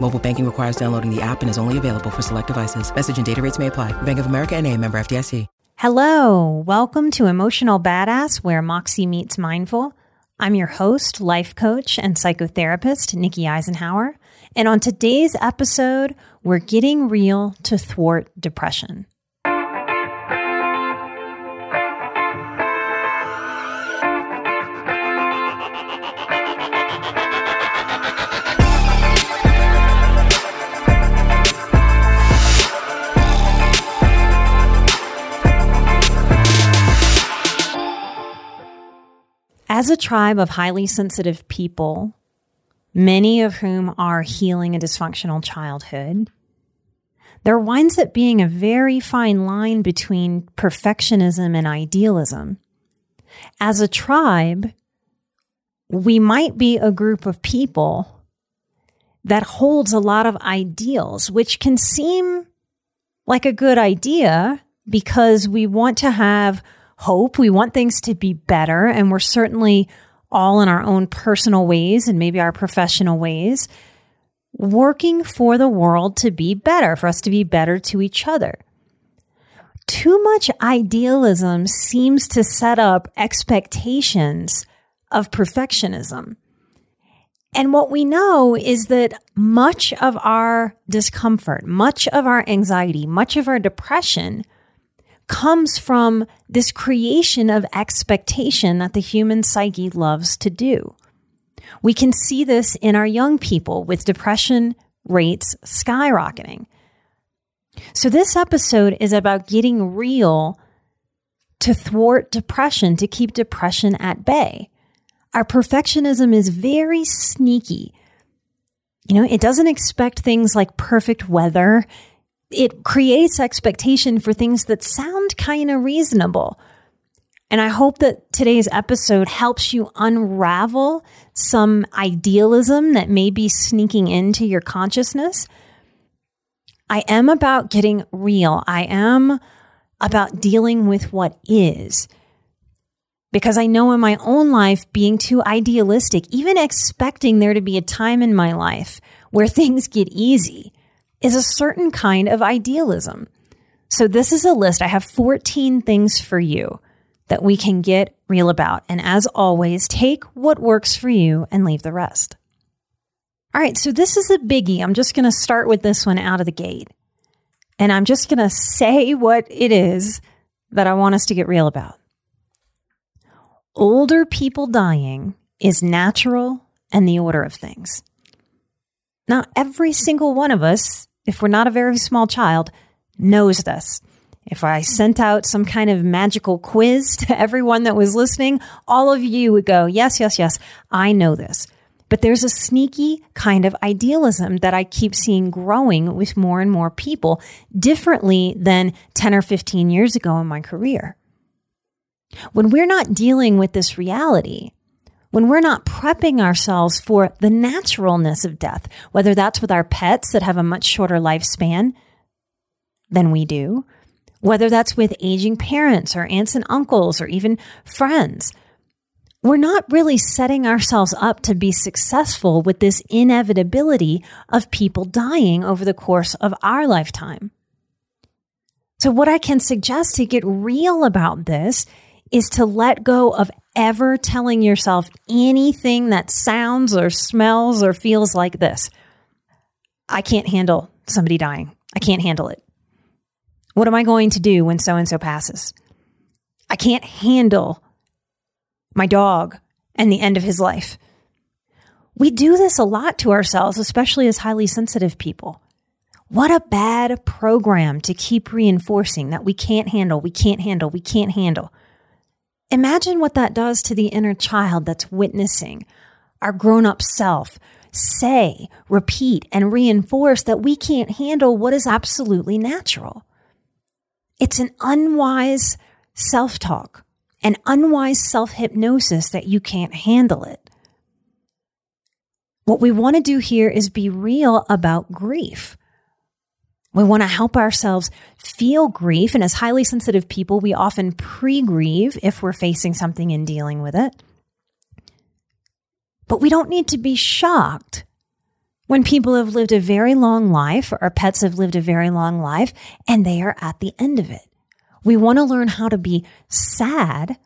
Mobile banking requires downloading the app and is only available for select devices. Message and data rates may apply. Bank of America and a member FDIC. Hello, welcome to Emotional Badass, where Moxie meets mindful. I'm your host, life coach, and psychotherapist, Nikki Eisenhauer. And on today's episode, we're getting real to thwart depression. As a tribe of highly sensitive people, many of whom are healing a dysfunctional childhood, there winds up being a very fine line between perfectionism and idealism. As a tribe, we might be a group of people that holds a lot of ideals, which can seem like a good idea because we want to have hope. We want things to be better. And we're certainly all in our own personal ways and maybe our professional ways, working for the world to be better, for us to be better to each other. Too much idealism seems to set up expectations of perfectionism. And what we know is that much of our discomfort, much of our anxiety, much of our depression comes from this creation of expectation that the human psyche loves to do. We can see this in our young people with depression rates skyrocketing. So, this episode is about getting real to thwart depression, to keep depression at bay. Our perfectionism is very sneaky. You know, it doesn't expect things like perfect weather it creates expectation for things that sound kind of reasonable. And I hope that today's episode helps you unravel some idealism that may be sneaking into your consciousness. I am about getting real. I am about dealing with what is. Because I know in my own life, being too idealistic, even expecting there to be a time in my life where things get easy, is a certain kind of idealism. So, this is a list. I have 14 things for you that we can get real about. And as always, take what works for you and leave the rest. All right, so this is a biggie. I'm just going to start with this one out of the gate. And I'm just going to say what it is that I want us to get real about. Older people dying is natural and the order of things. Now, every single one of us if we're not a very small child, knows this. If I sent out some kind of magical quiz to everyone that was listening, all of you would go, Yes, yes, yes, I know this. But there's a sneaky kind of idealism that I keep seeing growing with more and more people differently than 10 or 15 years ago in my career. When we're not dealing with this reality, when we're not prepping ourselves for the naturalness of death, whether that's with our pets that have a much shorter lifespan than we do, whether that's with aging parents or aunts and uncles or even friends. We're not really setting ourselves up to be successful with this inevitability of people dying over the course of our lifetime. So, what I can suggest to get real about this is to let go of ever telling yourself anything that sounds or smells or feels like this I can't handle somebody dying. I can't handle it. What am I going to do when so and so passes? I can't handle my dog and the end of his life. We do this a lot to ourselves, especially as highly sensitive people. What a bad program to keep reinforcing that we can't handle, we can't handle, we can't handle. Imagine what that does to the inner child that's witnessing our grown up self say, repeat, and reinforce that we can't handle what is absolutely natural. It's an unwise self talk, an unwise self hypnosis that you can't handle it. What we want to do here is be real about grief. We want to help ourselves feel grief. And as highly sensitive people, we often pre grieve if we're facing something and dealing with it. But we don't need to be shocked when people have lived a very long life or our pets have lived a very long life and they are at the end of it. We want to learn how to be sad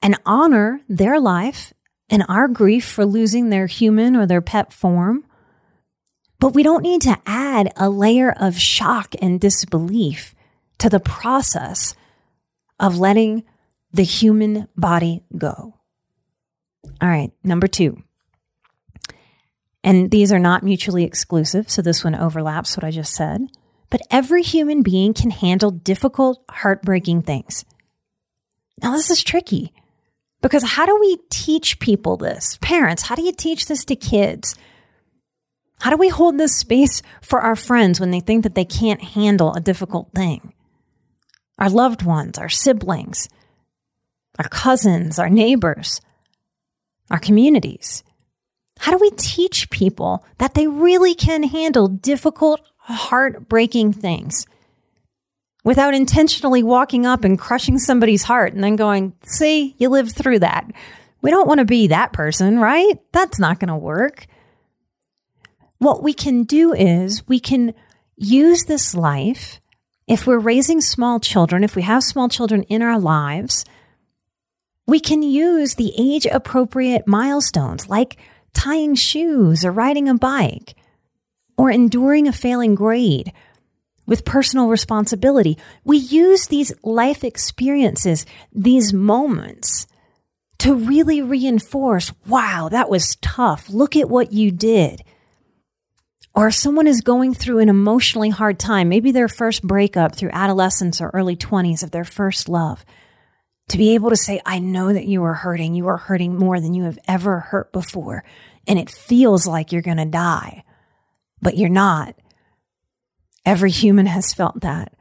and honor their life and our grief for losing their human or their pet form. But we don't need to add a layer of shock and disbelief to the process of letting the human body go. All right, number two. And these are not mutually exclusive, so this one overlaps what I just said. But every human being can handle difficult, heartbreaking things. Now, this is tricky because how do we teach people this? Parents, how do you teach this to kids? How do we hold this space for our friends when they think that they can't handle a difficult thing? Our loved ones, our siblings, our cousins, our neighbors our communities? How do we teach people that they really can handle difficult, heartbreaking things without intentionally walking up and crushing somebody's heart and then going, see, you lived through that? We don't want to be that person, right? That's not going to work. What we can do is we can use this life if we're raising small children, if we have small children in our lives, we can use the age appropriate milestones like tying shoes or riding a bike or enduring a failing grade with personal responsibility. We use these life experiences, these moments to really reinforce, wow, that was tough. Look at what you did. Or if someone is going through an emotionally hard time, maybe their first breakup through adolescence or early 20s of their first love to be able to say, I know that you are hurting. You are hurting more than you have ever hurt before. And it feels like you're going to die, but you're not. Every human has felt that.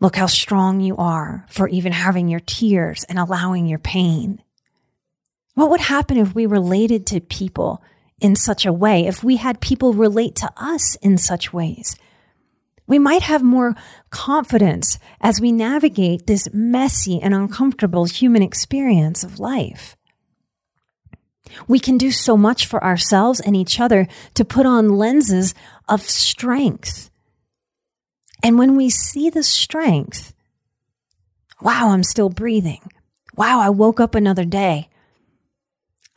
Look how strong you are for even having your tears and allowing your pain. What would happen if we related to people in such a way, if we had people relate to us in such ways? we might have more confidence as we navigate this messy and uncomfortable human experience of life. We can do so much for ourselves and each other to put on lenses of strength. And when we see the strength, wow, I'm still breathing. Wow, I woke up another day.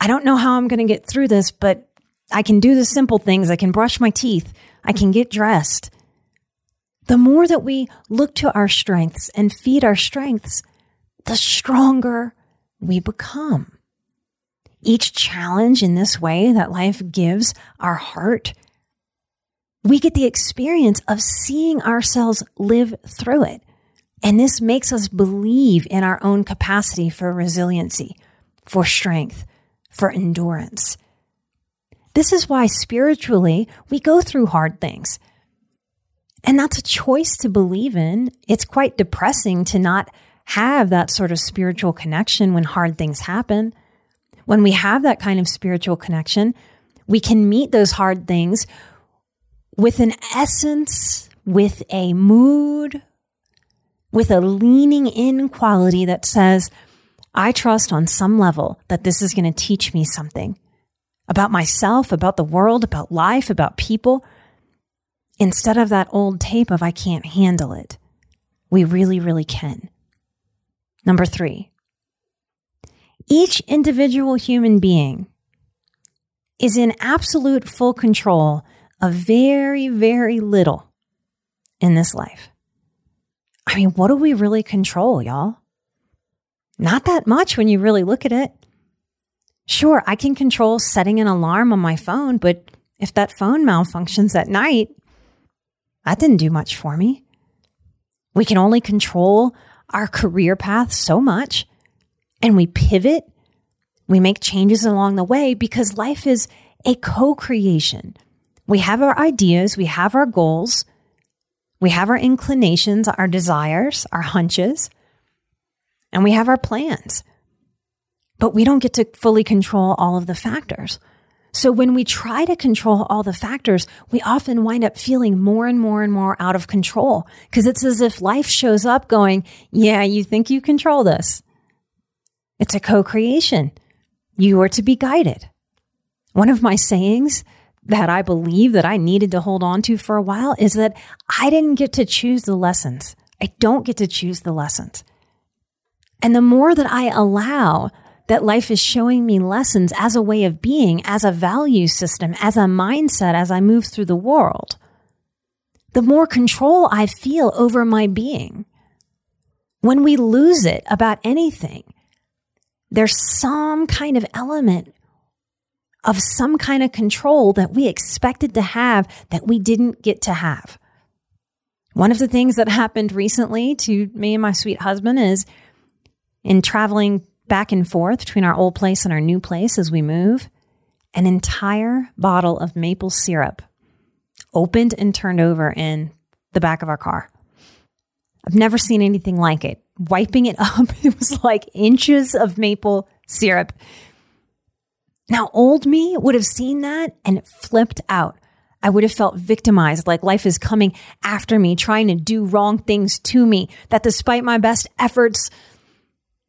I don't know how I'm going to get through this, but I can do the simple things. I can brush my teeth. I can get dressed the more that we look to our strengths and feed our strengths, the stronger we become. Each challenge in this way that life gives our heart, we get the experience of seeing ourselves live through it. And this makes us believe in our own capacity for resiliency, for strength, for endurance. This is why spiritually we go through hard things. And that's a choice to believe in. It's quite depressing to not have that sort of spiritual connection when hard things happen. When we have that kind of spiritual connection, we can meet those hard things with an essence, with a mood, with a leaning in quality that says, I trust on some level that this is going to teach me something about myself, about the world, about life, about people instead of that old tape of I can't handle it. We really, really can. Number three, each individual human being is in absolute full control of very, very little in this life. I mean, what do we really control, y'all? Not that much when you really look at it. Sure, I can control setting an alarm on my phone, but if that phone malfunctions at night, that didn't do much for me. We can only control our career path so much, and we pivot, we make changes along the way because life is a co creation. We have our ideas, we have our goals, we have our inclinations, our desires, our hunches, and we have our plans. But we don't get to fully control all of the factors. So when we try to control all the factors, we often wind up feeling more and more and more out of control because it's as if life shows up going, yeah, you think you control this. It's a co-creation. You are to be guided. One of my sayings that I believe that I needed to hold on to for a while is that I didn't get to choose the lessons. I don't get to choose the lessons. And the more that I allow that life is showing me lessons as a way of being, as a value system, as a mindset as I move through the world, the more control I feel over my being. When we lose it about anything, there's some kind of element of some kind of control that we expected to have that we didn't get to have. One of the things that happened recently to me and my sweet husband is in traveling back and forth between our old place and our new place as we move, an entire bottle of maple syrup opened and turned over in the back of our car. I've never seen anything like it. Wiping it up, it was like inches of maple syrup now, old me would have seen that and flipped out. I would have felt victimized, like life is coming after me, trying to do wrong things to me, that despite my best efforts,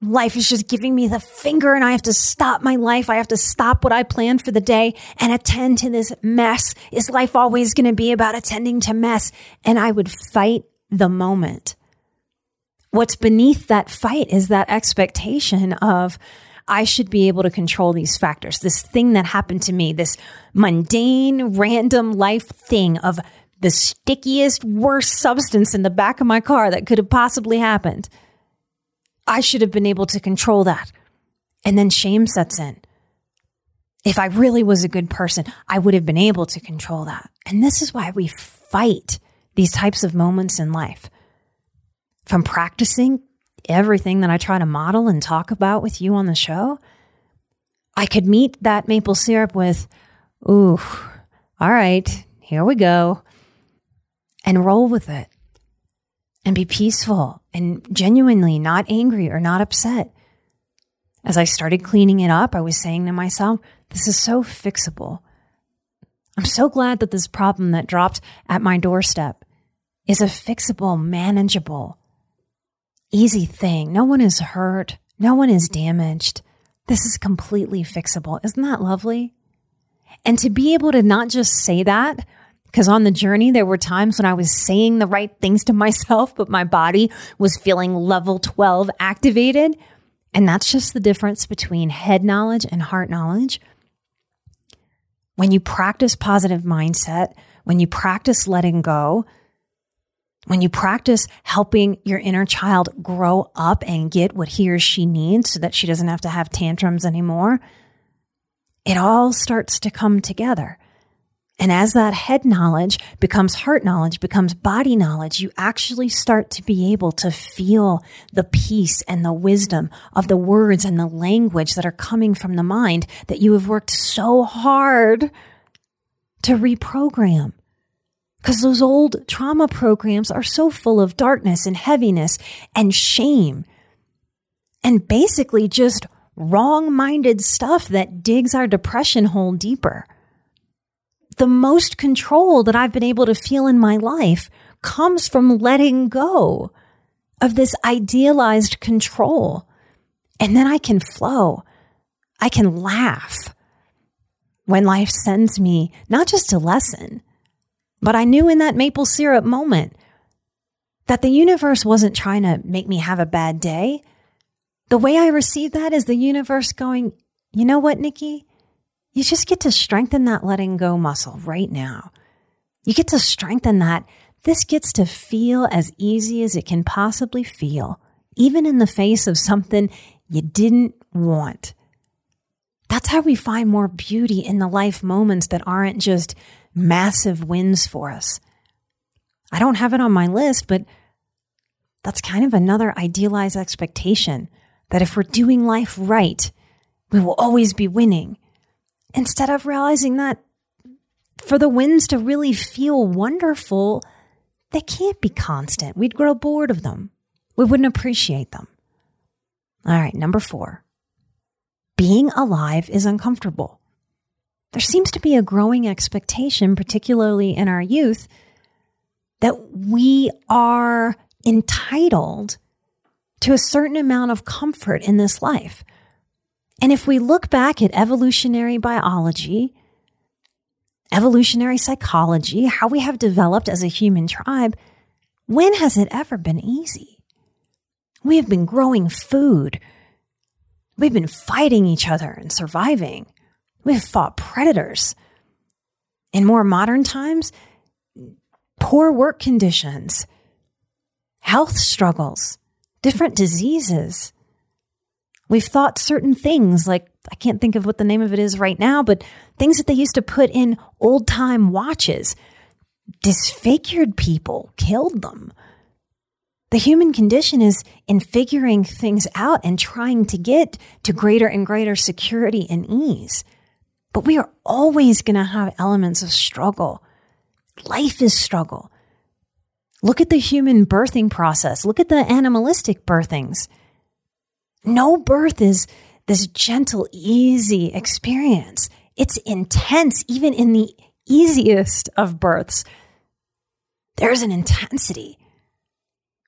life is just giving me the finger and I have to stop my life. I have to stop what I planned for the day and attend to this mess. Is life always going to be about attending to mess? And I would fight the moment. What's beneath that fight is that expectation of, I should be able to control these factors. This thing that happened to me, this mundane, random life thing of the stickiest, worst substance in the back of my car that could have possibly happened. I should have been able to control that. And then shame sets in. If I really was a good person, I would have been able to control that. And this is why we fight these types of moments in life. From practicing everything that I try to model and talk about with you on the show, I could meet that maple syrup with, ooh, all right, here we go, and roll with it and be peaceful and genuinely not angry or not upset. As I started cleaning it up, I was saying to myself, this is so fixable. I'm so glad that this problem that dropped at my doorstep is a fixable, manageable, easy thing. No one is hurt. No one is damaged. This is completely fixable. Isn't that lovely? And to be able to not just say that, because on the journey, there were times when I was saying the right things to myself, but my body was feeling level 12 activated. And that's just the difference between head knowledge and heart knowledge. When you practice positive mindset, when you practice letting go, when you practice helping your inner child grow up and get what he or she needs so that she doesn't have to have tantrums anymore, it all starts to come together. And as that head knowledge becomes heart knowledge, becomes body knowledge, you actually start to be able to feel the peace and the wisdom of the words and the language that are coming from the mind that you have worked so hard to reprogram. Because those old trauma programs are so full of darkness and heaviness and shame and basically just wrong minded stuff that digs our depression hole deeper. The most control that I've been able to feel in my life comes from letting go of this idealized control. And then I can flow. I can laugh when life sends me not just a lesson, but I knew in that maple syrup moment that the universe wasn't trying to make me have a bad day. The way I received that is the universe going, you know what, Nikki? You just get to strengthen that letting go muscle right now. You get to strengthen that. This gets to feel as easy as it can possibly feel, even in the face of something you didn't want. That's how we find more beauty in the life moments that aren't just massive wins for us. I don't have it on my list, but that's kind of another idealized expectation that if we're doing life right, we will always be winning. Instead of realizing that for the wins to really feel wonderful, they can't be constant. We'd grow bored of them. We wouldn't appreciate them. All right, number four. Being alive is uncomfortable. There seems to be a growing expectation, particularly in our youth, that we are entitled to a certain amount of comfort in this life. And if we look back at evolutionary biology, evolutionary psychology, how we have developed as a human tribe, when has it ever been easy? We have been growing food. We've been fighting each other and surviving. We've fought predators. In more modern times, poor work conditions, health struggles, different diseases. We've thought certain things, like I can't think of what the name of it is right now, but things that they used to put in old time watches disfigured people, killed them. The human condition is in figuring things out and trying to get to greater and greater security and ease. But we are always going to have elements of struggle. Life is struggle. Look at the human birthing process. Look at the animalistic birthings. No birth is this gentle, easy experience. It's intense, even in the easiest of births. There's an intensity.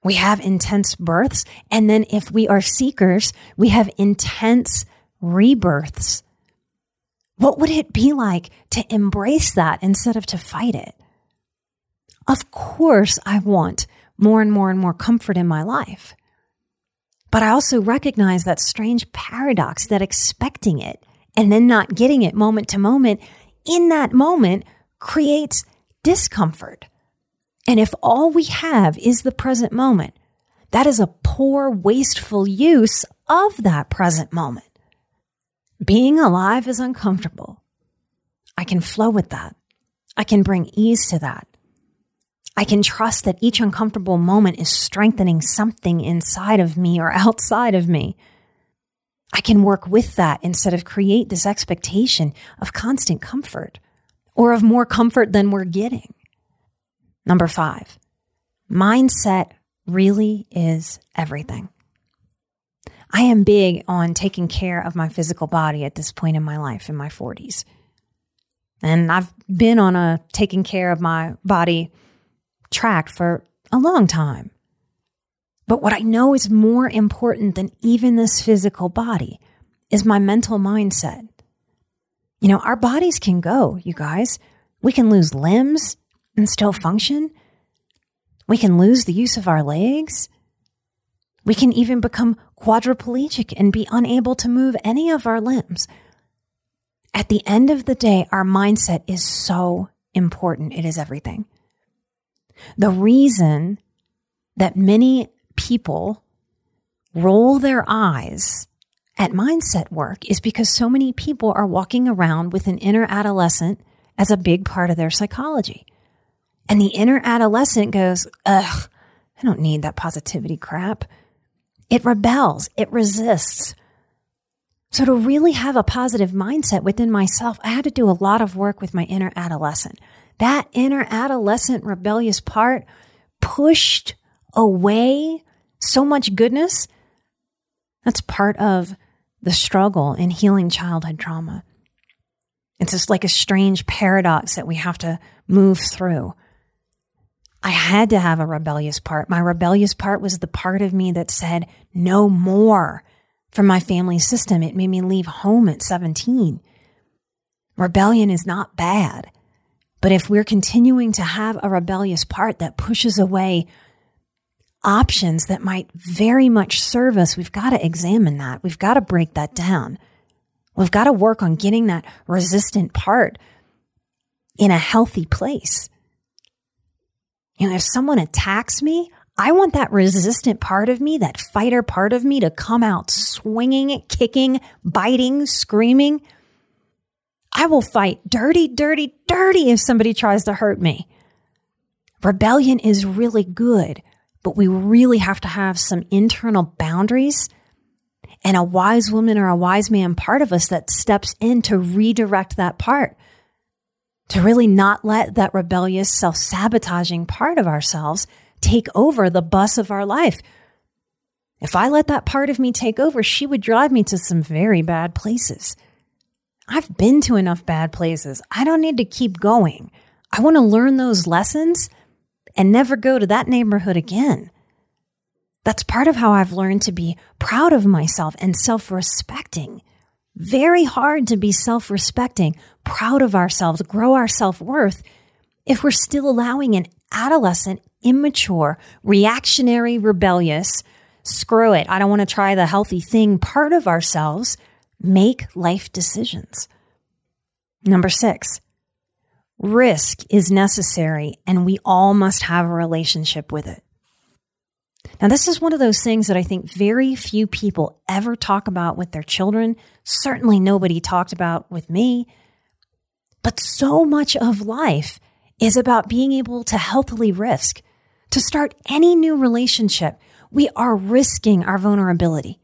We have intense births. And then if we are seekers, we have intense rebirths. What would it be like to embrace that instead of to fight it? Of course, I want more and more and more comfort in my life. But I also recognize that strange paradox that expecting it and then not getting it moment to moment in that moment creates discomfort. And if all we have is the present moment, that is a poor, wasteful use of that present moment. Being alive is uncomfortable. I can flow with that. I can bring ease to that. I can trust that each uncomfortable moment is strengthening something inside of me or outside of me. I can work with that instead of create this expectation of constant comfort or of more comfort than we're getting. Number five, mindset really is everything. I am big on taking care of my physical body at this point in my life, in my 40s. And I've been on a taking care of my body track for a long time. But what I know is more important than even this physical body is my mental mindset. You know, our bodies can go, you guys. We can lose limbs and still function. We can lose the use of our legs. We can even become quadriplegic and be unable to move any of our limbs. At the end of the day, our mindset is so important. It is everything. The reason that many people roll their eyes at mindset work is because so many people are walking around with an inner adolescent as a big part of their psychology. And the inner adolescent goes, ugh, I don't need that positivity crap. It rebels, it resists. So, to really have a positive mindset within myself, I had to do a lot of work with my inner adolescent. That inner adolescent rebellious part pushed away so much goodness. That's part of the struggle in healing childhood trauma. It's just like a strange paradox that we have to move through. I had to have a rebellious part. My rebellious part was the part of me that said no more from my family system. It made me leave home at 17. Rebellion is not bad. But if we're continuing to have a rebellious part that pushes away options that might very much serve us, we've got to examine that. We've got to break that down. We've got to work on getting that resistant part in a healthy place. You know, if someone attacks me, I want that resistant part of me, that fighter part of me to come out swinging, kicking, biting, screaming. I will fight dirty, dirty, dirty if somebody tries to hurt me. Rebellion is really good, but we really have to have some internal boundaries and a wise woman or a wise man part of us that steps in to redirect that part, to really not let that rebellious, self sabotaging part of ourselves take over the bus of our life. If I let that part of me take over, she would drive me to some very bad places. I've been to enough bad places. I don't need to keep going. I want to learn those lessons and never go to that neighborhood again. That's part of how I've learned to be proud of myself and self respecting. Very hard to be self respecting, proud of ourselves, grow our self worth if we're still allowing an adolescent, immature, reactionary, rebellious, screw it, I don't want to try the healthy thing part of ourselves make life decisions. Number six, risk is necessary and we all must have a relationship with it. Now, this is one of those things that I think very few people ever talk about with their children. Certainly nobody talked about with me. But so much of life is about being able to healthily risk. To start any new relationship, we are risking our vulnerability.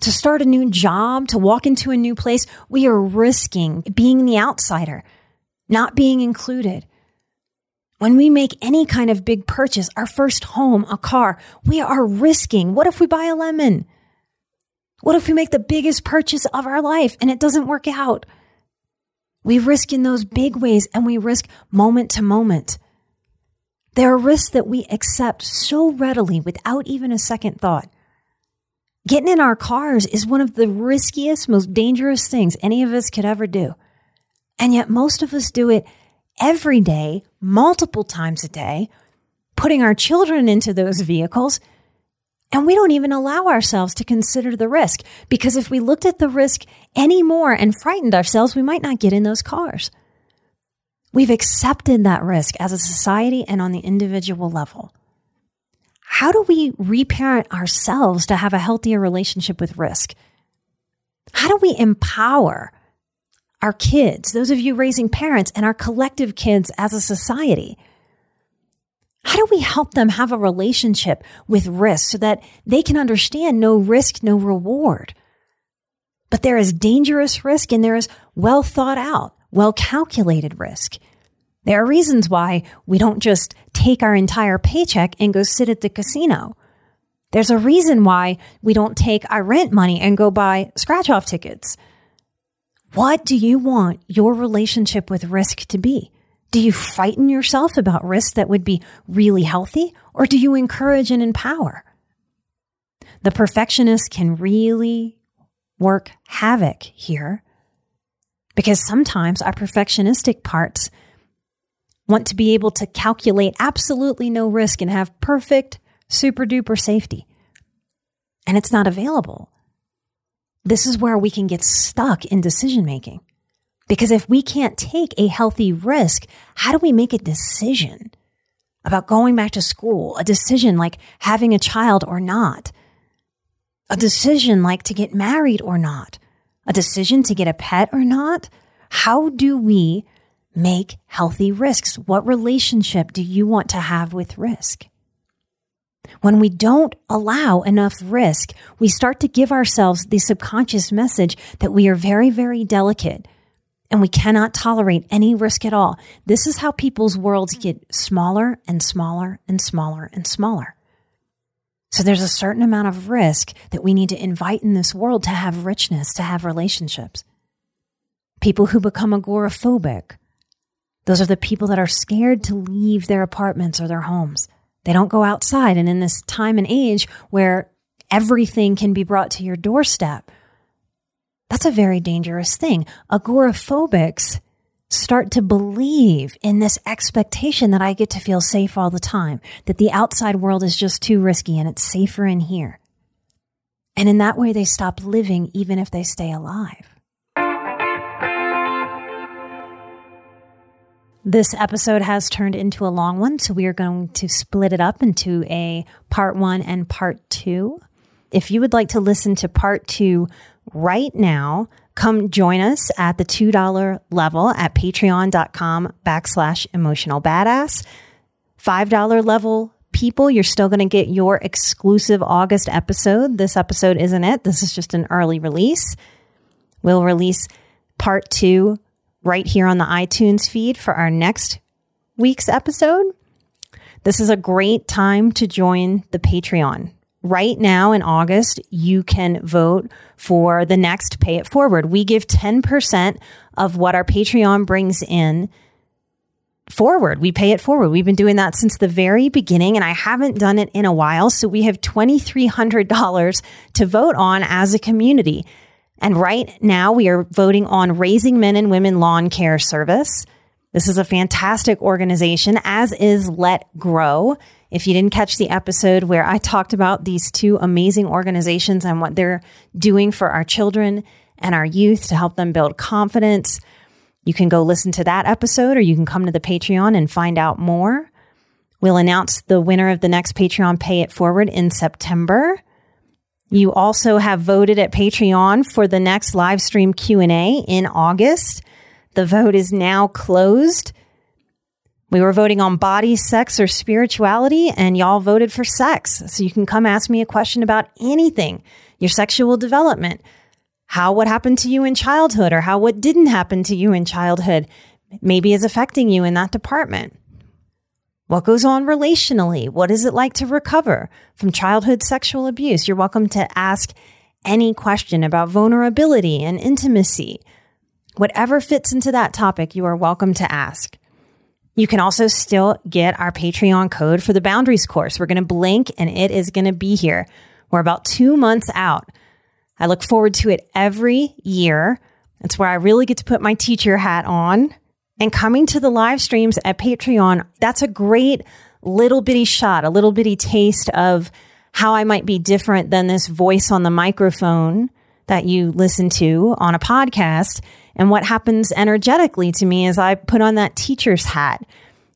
To start a new job, to walk into a new place, we are risking being the outsider, not being included. When we make any kind of big purchase, our first home, a car, we are risking. What if we buy a lemon? What if we make the biggest purchase of our life and it doesn't work out? We risk in those big ways and we risk moment to moment. There are risks that we accept so readily without even a second thought. Getting in our cars is one of the riskiest, most dangerous things any of us could ever do. And yet most of us do it every day, multiple times a day, putting our children into those vehicles. And we don't even allow ourselves to consider the risk because if we looked at the risk anymore and frightened ourselves, we might not get in those cars. We've accepted that risk as a society and on the individual level. How do we reparent ourselves to have a healthier relationship with risk? How do we empower our kids, those of you raising parents, and our collective kids as a society? How do we help them have a relationship with risk so that they can understand no risk, no reward? But there is dangerous risk and there is well thought out, well calculated risk. There are reasons why we don't just take our entire paycheck and go sit at the casino. There's a reason why we don't take our rent money and go buy scratch off tickets. What do you want your relationship with risk to be? Do you frighten yourself about risk that would be really healthy, or do you encourage and empower? The perfectionist can really work havoc here because sometimes our perfectionistic parts want to be able to calculate absolutely no risk and have perfect, super duper safety. And it's not available. This is where we can get stuck in decision making. Because if we can't take a healthy risk, how do we make a decision about going back to school? A decision like having a child or not? A decision like to get married or not? A decision to get a pet or not? How do we make healthy risks? What relationship do you want to have with risk? When we don't allow enough risk, we start to give ourselves the subconscious message that we are very, very delicate and we cannot tolerate any risk at all. This is how people's worlds get smaller and smaller and smaller and smaller. So there's a certain amount of risk that we need to invite in this world to have richness, to have relationships. People who become agoraphobic, those are the people that are scared to leave their apartments or their homes. They don't go outside. And in this time and age where everything can be brought to your doorstep, that's a very dangerous thing. Agoraphobics start to believe in this expectation that I get to feel safe all the time, that the outside world is just too risky and it's safer in here. And in that way, they stop living even if they stay alive. This episode has turned into a long one, so we are going to split it up into a part one and part two. If you would like to listen to part two right now, come join us at the $2 level at patreon.com backslash emotional badass. $5 level people, you're still going to get your exclusive August episode. This episode isn't it. This is just an early release. We'll release part two right here on the iTunes feed for our next week's episode. This is a great time to join the Patreon. Right now in August, you can vote for the next Pay It Forward. We give 10% of what our Patreon brings in forward. We pay it forward. We've been doing that since the very beginning, and I haven't done it in a while. So we have $2,300 to vote on as a community. And right now, we are voting on Raising Men and Women Lawn Care Service. This is a fantastic organization, as is Let Grow. If you didn't catch the episode where I talked about these two amazing organizations and what they're doing for our children and our youth to help them build confidence, you can go listen to that episode or you can come to the Patreon and find out more. We'll announce the winner of the next Patreon Pay It Forward in September. You also have voted at Patreon for the next live stream Q&A in August. The vote is now closed. We were voting on body, sex, or spirituality, and y'all voted for sex. So you can come ask me a question about anything your sexual development, how what happened to you in childhood, or how what didn't happen to you in childhood maybe is affecting you in that department. What goes on relationally? What is it like to recover from childhood sexual abuse? You're welcome to ask any question about vulnerability and intimacy. Whatever fits into that topic, you are welcome to ask. You can also still get our Patreon code for the boundaries course. We're going to blink and it is going to be here. We're about two months out. I look forward to it every year. It's where I really get to put my teacher hat on and coming to the live streams at Patreon, that's a great little bitty shot, a little bitty taste of how I might be different than this voice on the microphone that you listen to on a podcast and what happens energetically to me as I put on that teacher's hat.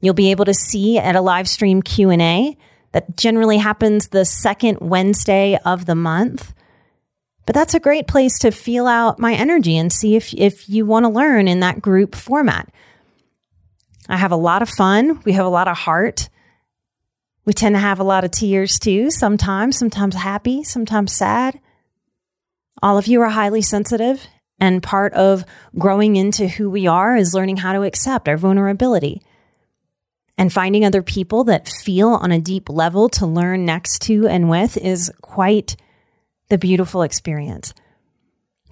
You'll be able to see at a live stream Q&A that generally happens the second Wednesday of the month. But that's a great place to feel out my energy and see if if you want to learn in that group format. I have a lot of fun. We have a lot of heart. We tend to have a lot of tears too, sometimes, sometimes happy, sometimes sad. All of you are highly sensitive, and part of growing into who we are is learning how to accept our vulnerability and finding other people that feel on a deep level to learn next to and with is quite the beautiful experience.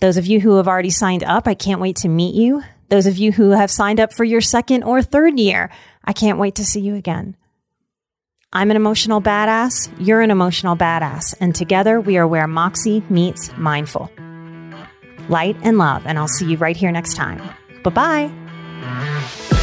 Those of you who have already signed up, I can't wait to meet you. Those of you who have signed up for your second or third year, I can't wait to see you again. I'm an emotional badass. You're an emotional badass. And together we are where Moxie meets mindful. Light and love. And I'll see you right here next time. Bye bye.